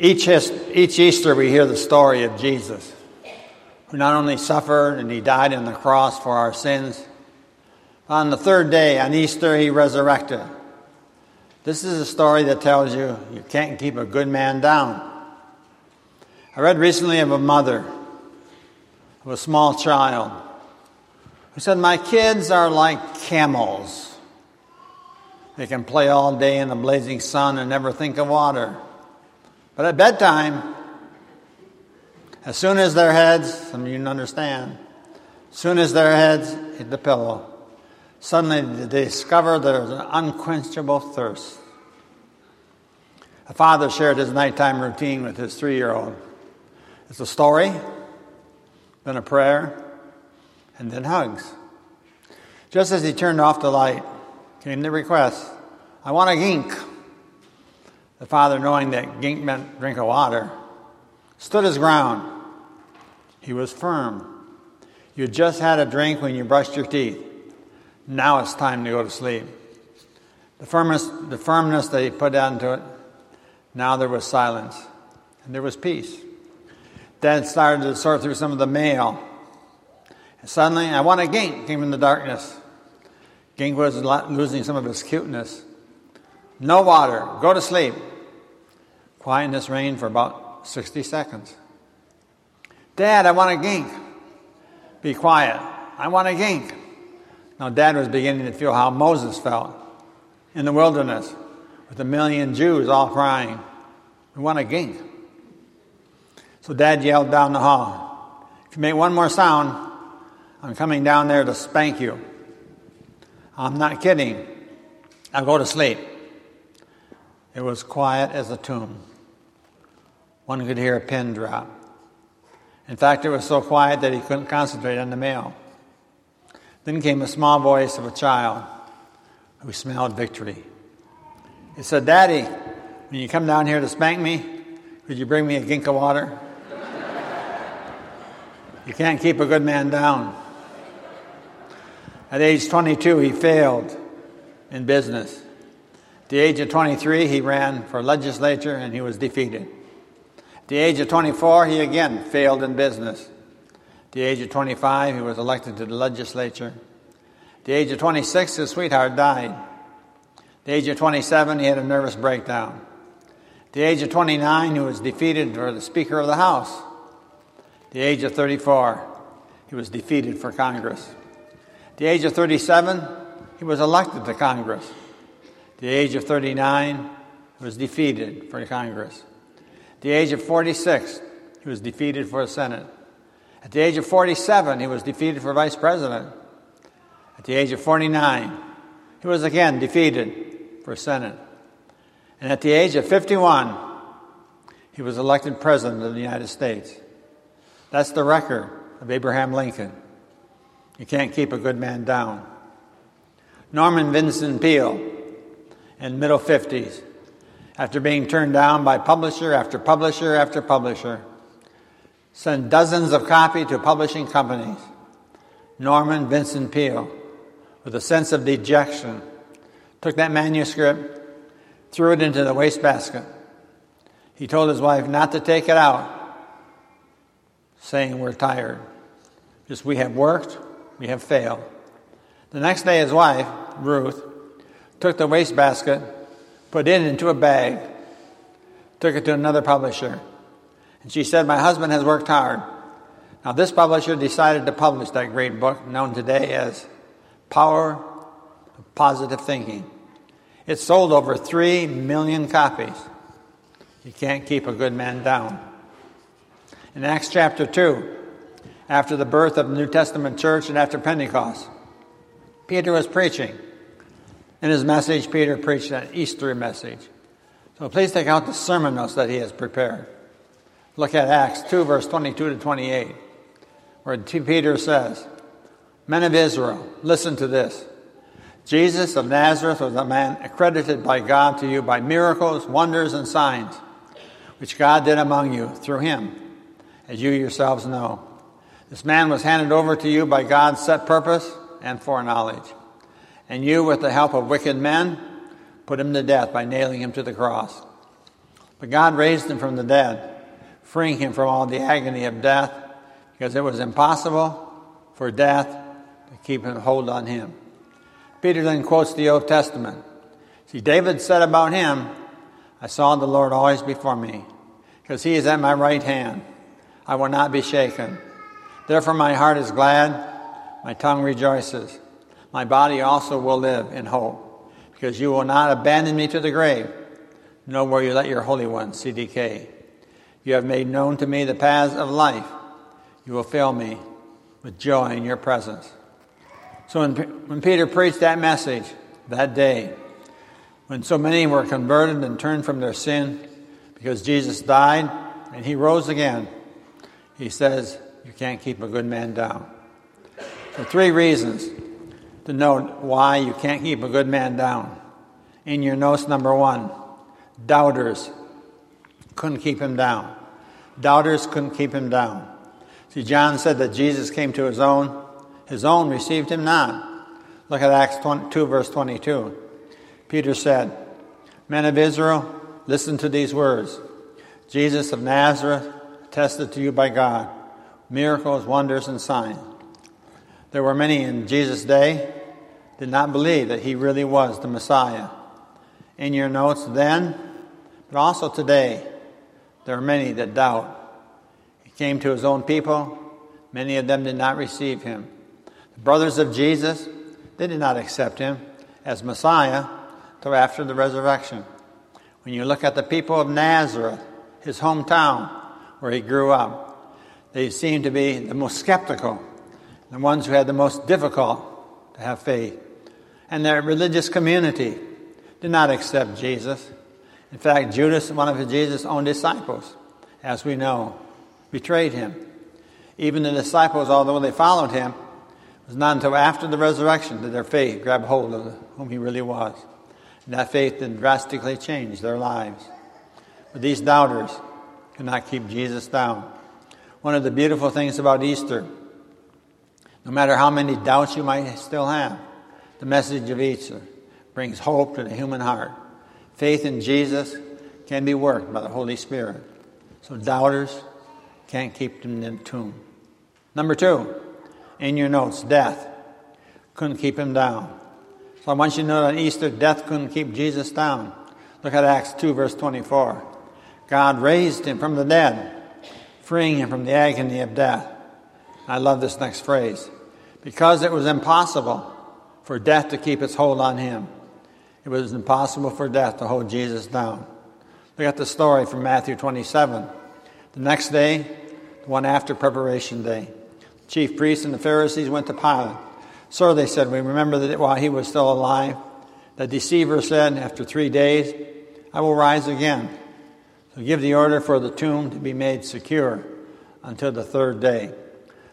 Each, each Easter, we hear the story of Jesus, who not only suffered and he died on the cross for our sins, on the third day, on Easter, he resurrected. This is a story that tells you you can't keep a good man down. I read recently of a mother of a small child who said, My kids are like camels. They can play all day in the blazing sun and never think of water. But at bedtime, as soon as their heads, some of you understand, as soon as their heads hit the pillow, suddenly they discover there's an unquenchable thirst. A father shared his nighttime routine with his three year old. It's a story, then a prayer, and then hugs. Just as he turned off the light, came the request I want a gink. The father, knowing that gink meant drink of water, stood his ground. He was firm. You just had a drink when you brushed your teeth. Now it's time to go to sleep. The firmness, the firmness that he put into it, now there was silence and there was peace. Dad started to sort through some of the mail. And suddenly, I want a gink came in the darkness. Gink was losing some of his cuteness. No water. Go to sleep. Quietness reigned for about 60 seconds. Dad, I want a gink. Be quiet. I want a gink. Now, Dad was beginning to feel how Moses felt in the wilderness with a million Jews all crying, We want a gink. So Dad yelled down the hall, If you make one more sound, I'm coming down there to spank you. I'm not kidding. I'll go to sleep. It was quiet as a tomb. One could hear a pin drop. In fact, it was so quiet that he couldn't concentrate on the mail. Then came a small voice of a child who smelled victory. He said, Daddy, when you come down here to spank me, could you bring me a gink of water? you can't keep a good man down. At age 22, he failed in business. At the age of 23, he ran for legislature and he was defeated. At the age of 24, he again failed in business. At the age of 25, he was elected to the legislature. At the age of 26, his sweetheart died. At the age of 27, he had a nervous breakdown. At the age of 29, he was defeated for the Speaker of the House. At the age of 34, he was defeated for Congress. At the age of 37, he was elected to Congress. At the age of 39, he was defeated for Congress. At the age of 46, he was defeated for the Senate. At the age of 47, he was defeated for vice president. At the age of 49, he was again defeated for Senate. And at the age of 51, he was elected president of the United States. That's the record of Abraham Lincoln. You can't keep a good man down. Norman Vincent Peale, in middle 50s, after being turned down by publisher after publisher after publisher, sent dozens of copies to publishing companies. Norman Vincent Peale, with a sense of dejection, took that manuscript, threw it into the wastebasket. He told his wife not to take it out, saying, We're tired. Just we have worked, we have failed. The next day, his wife, Ruth, took the wastebasket, put it into a bag, took it to another publisher. And she said, My husband has worked hard. Now, this publisher decided to publish that great book known today as Power of Positive Thinking. It sold over 3 million copies. You can't keep a good man down. In Acts chapter 2, after the birth of the New Testament church and after Pentecost, Peter was preaching. In his message, Peter preached an Easter message. So please take out the sermon notes that he has prepared. Look at Acts 2, verse 22 to 28, where Peter says, Men of Israel, listen to this. Jesus of Nazareth was a man accredited by God to you by miracles, wonders, and signs, which God did among you through him, as you yourselves know. This man was handed over to you by God's set purpose and foreknowledge. And you, with the help of wicked men, put him to death by nailing him to the cross. But God raised him from the dead, freeing him from all the agony of death, because it was impossible for death to keep a hold on him. Peter then quotes the Old Testament. See, David said about him, I saw the Lord always before me, because he is at my right hand. I will not be shaken. Therefore, my heart is glad, my tongue rejoices. My body also will live in hope, because you will not abandon me to the grave, nor will you let your Holy One see decay. You have made known to me the paths of life. You will fill me with joy in your presence. So when, when Peter preached that message that day, when so many were converted and turned from their sin because Jesus died and he rose again, he says, You can't keep a good man down. For three reasons to note why you can't keep a good man down. In your notes, number one, doubters couldn't keep him down. Doubters couldn't keep him down. See, John said that Jesus came to his own, his own received him not. Look at Acts 2, verse 22. Peter said, Men of Israel, listen to these words Jesus of Nazareth attested to you by God, miracles, wonders, and signs. There were many in Jesus' day did not believe that he really was the Messiah. In your notes then, but also today, there are many that doubt. He came to his own people, many of them did not receive him. The brothers of Jesus, they did not accept him as Messiah till after the resurrection. When you look at the people of Nazareth, his hometown, where he grew up. They seemed to be the most skeptical, the ones who had the most difficult to have faith. And their religious community did not accept Jesus. In fact, Judas, one of Jesus' own disciples, as we know, betrayed him. Even the disciples, although they followed him, it was not until after the resurrection that their faith grabbed hold of whom he really was. And that faith then drastically changed their lives. But these doubters, cannot keep Jesus down. One of the beautiful things about Easter, no matter how many doubts you might still have, the message of Easter brings hope to the human heart. Faith in Jesus can be worked by the Holy Spirit. So doubters can't keep them in the tomb. Number two, in your notes, death couldn't keep him down. So I want you to know that on Easter, death couldn't keep Jesus down. Look at Acts 2, verse 24. God raised him from the dead, freeing him from the agony of death. I love this next phrase. Because it was impossible for death to keep its hold on him, it was impossible for death to hold Jesus down. Look at the story from Matthew 27. The next day, the one after preparation day, the chief priests and the Pharisees went to Pilate. Sir, they said, we remember that while he was still alive, the deceiver said, After three days, I will rise again. So give the order for the tomb to be made secure until the third day.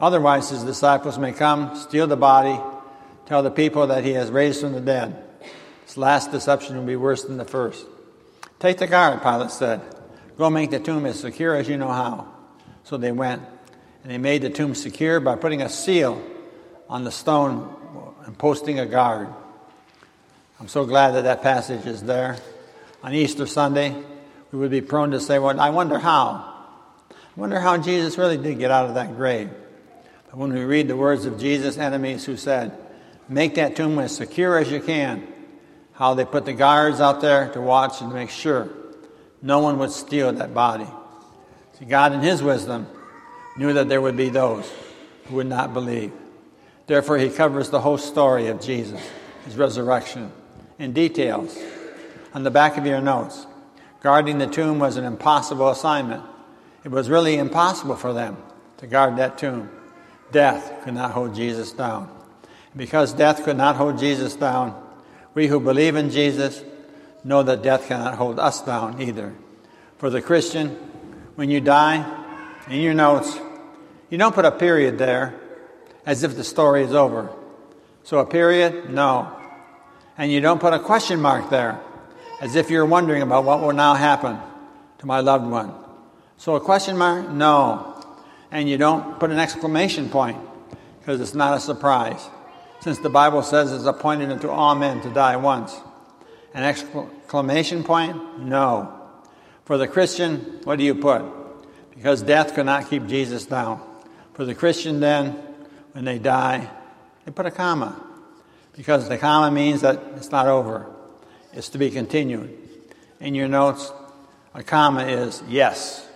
Otherwise, his disciples may come, steal the body, tell the people that he has raised from the dead. This last deception will be worse than the first. Take the guard, Pilate said. Go make the tomb as secure as you know how. So they went, and they made the tomb secure by putting a seal on the stone and posting a guard. I'm so glad that that passage is there. On Easter Sunday, we would be prone to say, Well, I wonder how. I wonder how Jesus really did get out of that grave. But when we read the words of Jesus' enemies who said, Make that tomb as secure as you can, how they put the guards out there to watch and to make sure no one would steal that body. See, God, in His wisdom, knew that there would be those who would not believe. Therefore, He covers the whole story of Jesus, His resurrection, in details. On the back of your notes, Guarding the tomb was an impossible assignment. It was really impossible for them to guard that tomb. Death could not hold Jesus down. Because death could not hold Jesus down, we who believe in Jesus know that death cannot hold us down either. For the Christian, when you die, in your notes, you don't put a period there as if the story is over. So a period? No. And you don't put a question mark there as if you're wondering about what will now happen to my loved one. So a question mark? No. And you don't put an exclamation point because it's not a surprise. Since the Bible says it's appointed unto all men to die once. An exclamation point? No. For the Christian, what do you put? Because death could not keep Jesus down. For the Christian, then, when they die, they put a comma. Because the comma means that it's not over, it's to be continued. In your notes, a comma is yes.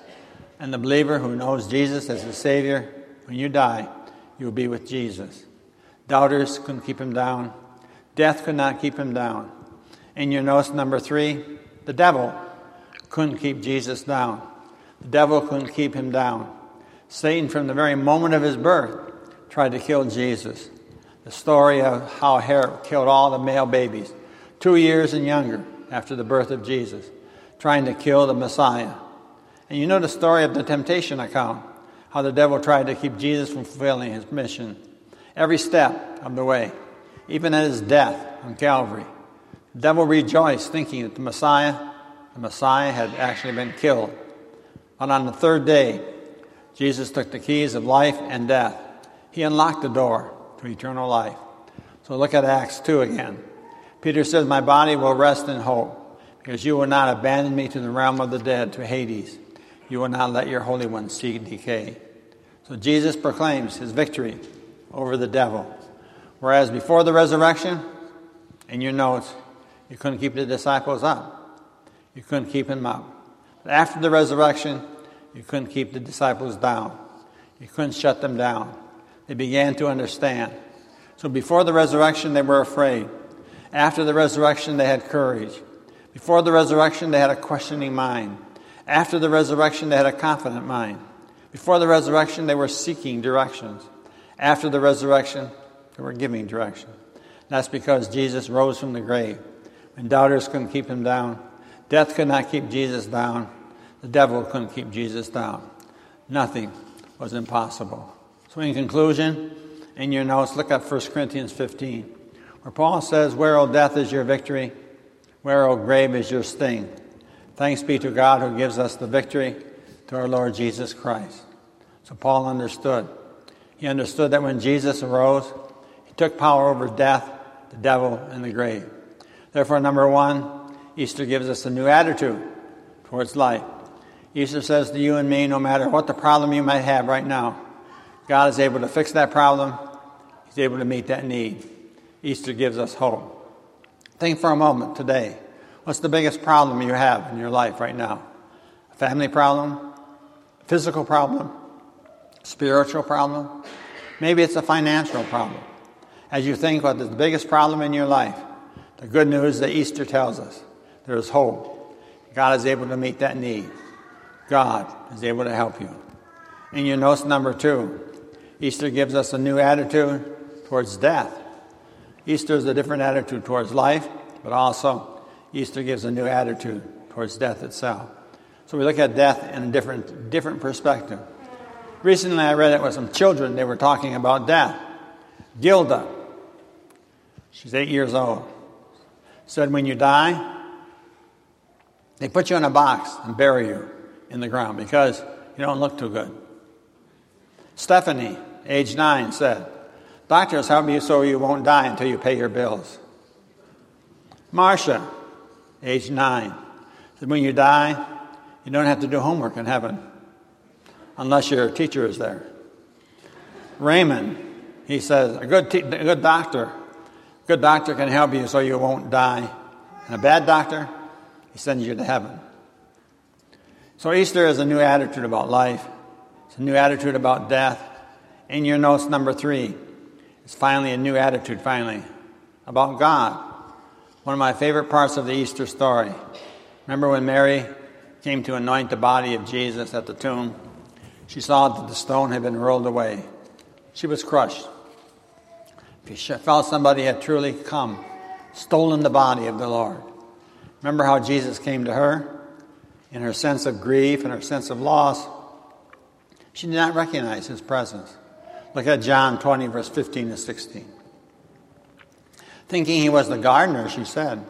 And the believer who knows Jesus as the Savior, when you die, you'll be with Jesus. Doubters couldn't keep him down. Death could not keep him down. In your notes, number three, the devil couldn't keep Jesus down. The devil couldn't keep him down. Satan, from the very moment of his birth, tried to kill Jesus. The story of how Herod killed all the male babies, two years and younger after the birth of Jesus, trying to kill the Messiah. And you know the story of the temptation account, how the devil tried to keep Jesus from fulfilling his mission every step of the way, even at his death on Calvary. The devil rejoiced, thinking that the Messiah the Messiah had actually been killed. But on the third day, Jesus took the keys of life and death. He unlocked the door to eternal life. So look at Acts 2 again. Peter says, My body will rest in hope, because you will not abandon me to the realm of the dead, to Hades. You will not let your Holy One see decay. So Jesus proclaims his victory over the devil. Whereas before the resurrection, in your notes, you couldn't keep the disciples up. You couldn't keep them up. But after the resurrection, you couldn't keep the disciples down. You couldn't shut them down. They began to understand. So before the resurrection, they were afraid. After the resurrection, they had courage. Before the resurrection, they had a questioning mind. After the resurrection, they had a confident mind. Before the resurrection, they were seeking directions. After the resurrection, they were giving direction. That's because Jesus rose from the grave. When doubters couldn't keep him down, Death could not keep Jesus down. The devil couldn't keep Jesus down. Nothing was impossible. So, in conclusion, in your notes, look at 1 Corinthians 15, where Paul says, Where, O death, is your victory? Where, O grave, is your sting? Thanks be to God who gives us the victory to our Lord Jesus Christ. So, Paul understood. He understood that when Jesus arose, he took power over death, the devil, and the grave. Therefore, number one, Easter gives us a new attitude towards life. Easter says to you and me, no matter what the problem you might have right now, God is able to fix that problem. He's able to meet that need. Easter gives us hope. Think for a moment today. What's the biggest problem you have in your life right now? A family problem? A physical problem? Spiritual problem? Maybe it's a financial problem. As you think about the biggest problem in your life, the good news that Easter tells us there is hope. God is able to meet that need. God is able to help you. In your notes number two, Easter gives us a new attitude towards death. Easter is a different attitude towards life, but also Easter gives a new attitude towards death itself. So we look at death in a different, different perspective. Recently, I read it with some children. They were talking about death. Gilda, she's eight years old, said, When you die, they put you in a box and bury you in the ground because you don't look too good. Stephanie, age nine, said, Doctors help you so you won't die until you pay your bills. Marcia, age nine, said, When you die, you don't have to do homework in heaven unless your teacher is there. Raymond, he says, a good, te- a good doctor, good doctor can help you so you won't die. And a bad doctor, he sends you to heaven. So Easter is a new attitude about life. It's a new attitude about death. In your notes, number three, it's finally a new attitude, finally, about God. One of my favorite parts of the Easter story. Remember when Mary came to anoint the body of Jesus at the tomb? She saw that the stone had been rolled away. She was crushed. She felt somebody had truly come, stolen the body of the Lord. Remember how Jesus came to her in her sense of grief and her sense of loss? She did not recognize his presence. Look at John 20, verse 15 to 16. Thinking he was the gardener, she said,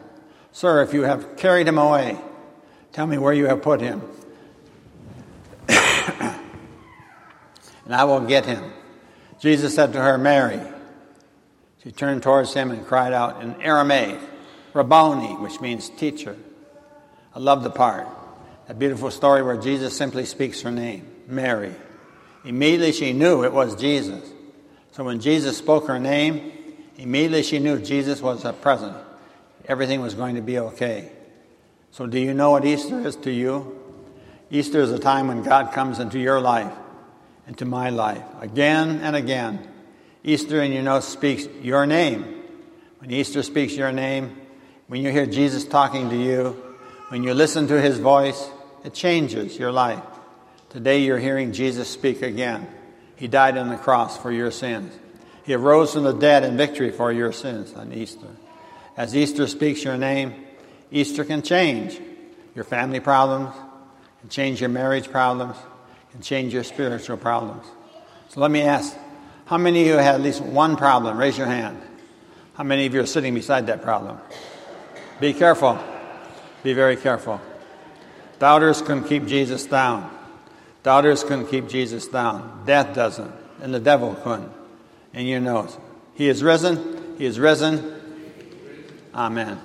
Sir, if you have carried him away, tell me where you have put him, I will get him. Jesus said to her, Mary. She turned towards him and cried out in Aramaic, Rabboni, which means teacher. I love the part A beautiful story where Jesus simply speaks her name, Mary. Immediately she knew it was Jesus. So when Jesus spoke her name, immediately she knew Jesus was present. Everything was going to be okay. So, do you know what Easter is to you? Easter is a time when God comes into your life, into my life, again and again. Easter, and you know, speaks your name. When Easter speaks your name, when you hear Jesus talking to you, when you listen to his voice, it changes your life. Today you're hearing Jesus speak again. He died on the cross for your sins. He arose from the dead in victory for your sins on Easter. As Easter speaks your name, Easter can change your family problems, can change your marriage problems, can change your spiritual problems. So let me ask how many of you had at least one problem? Raise your hand. How many of you are sitting beside that problem? Be careful. Be very careful. Doubters can keep Jesus down. Doubters couldn't keep Jesus down. Death doesn't. And the devil couldn't. And you know it. He is risen. He is risen. Amen.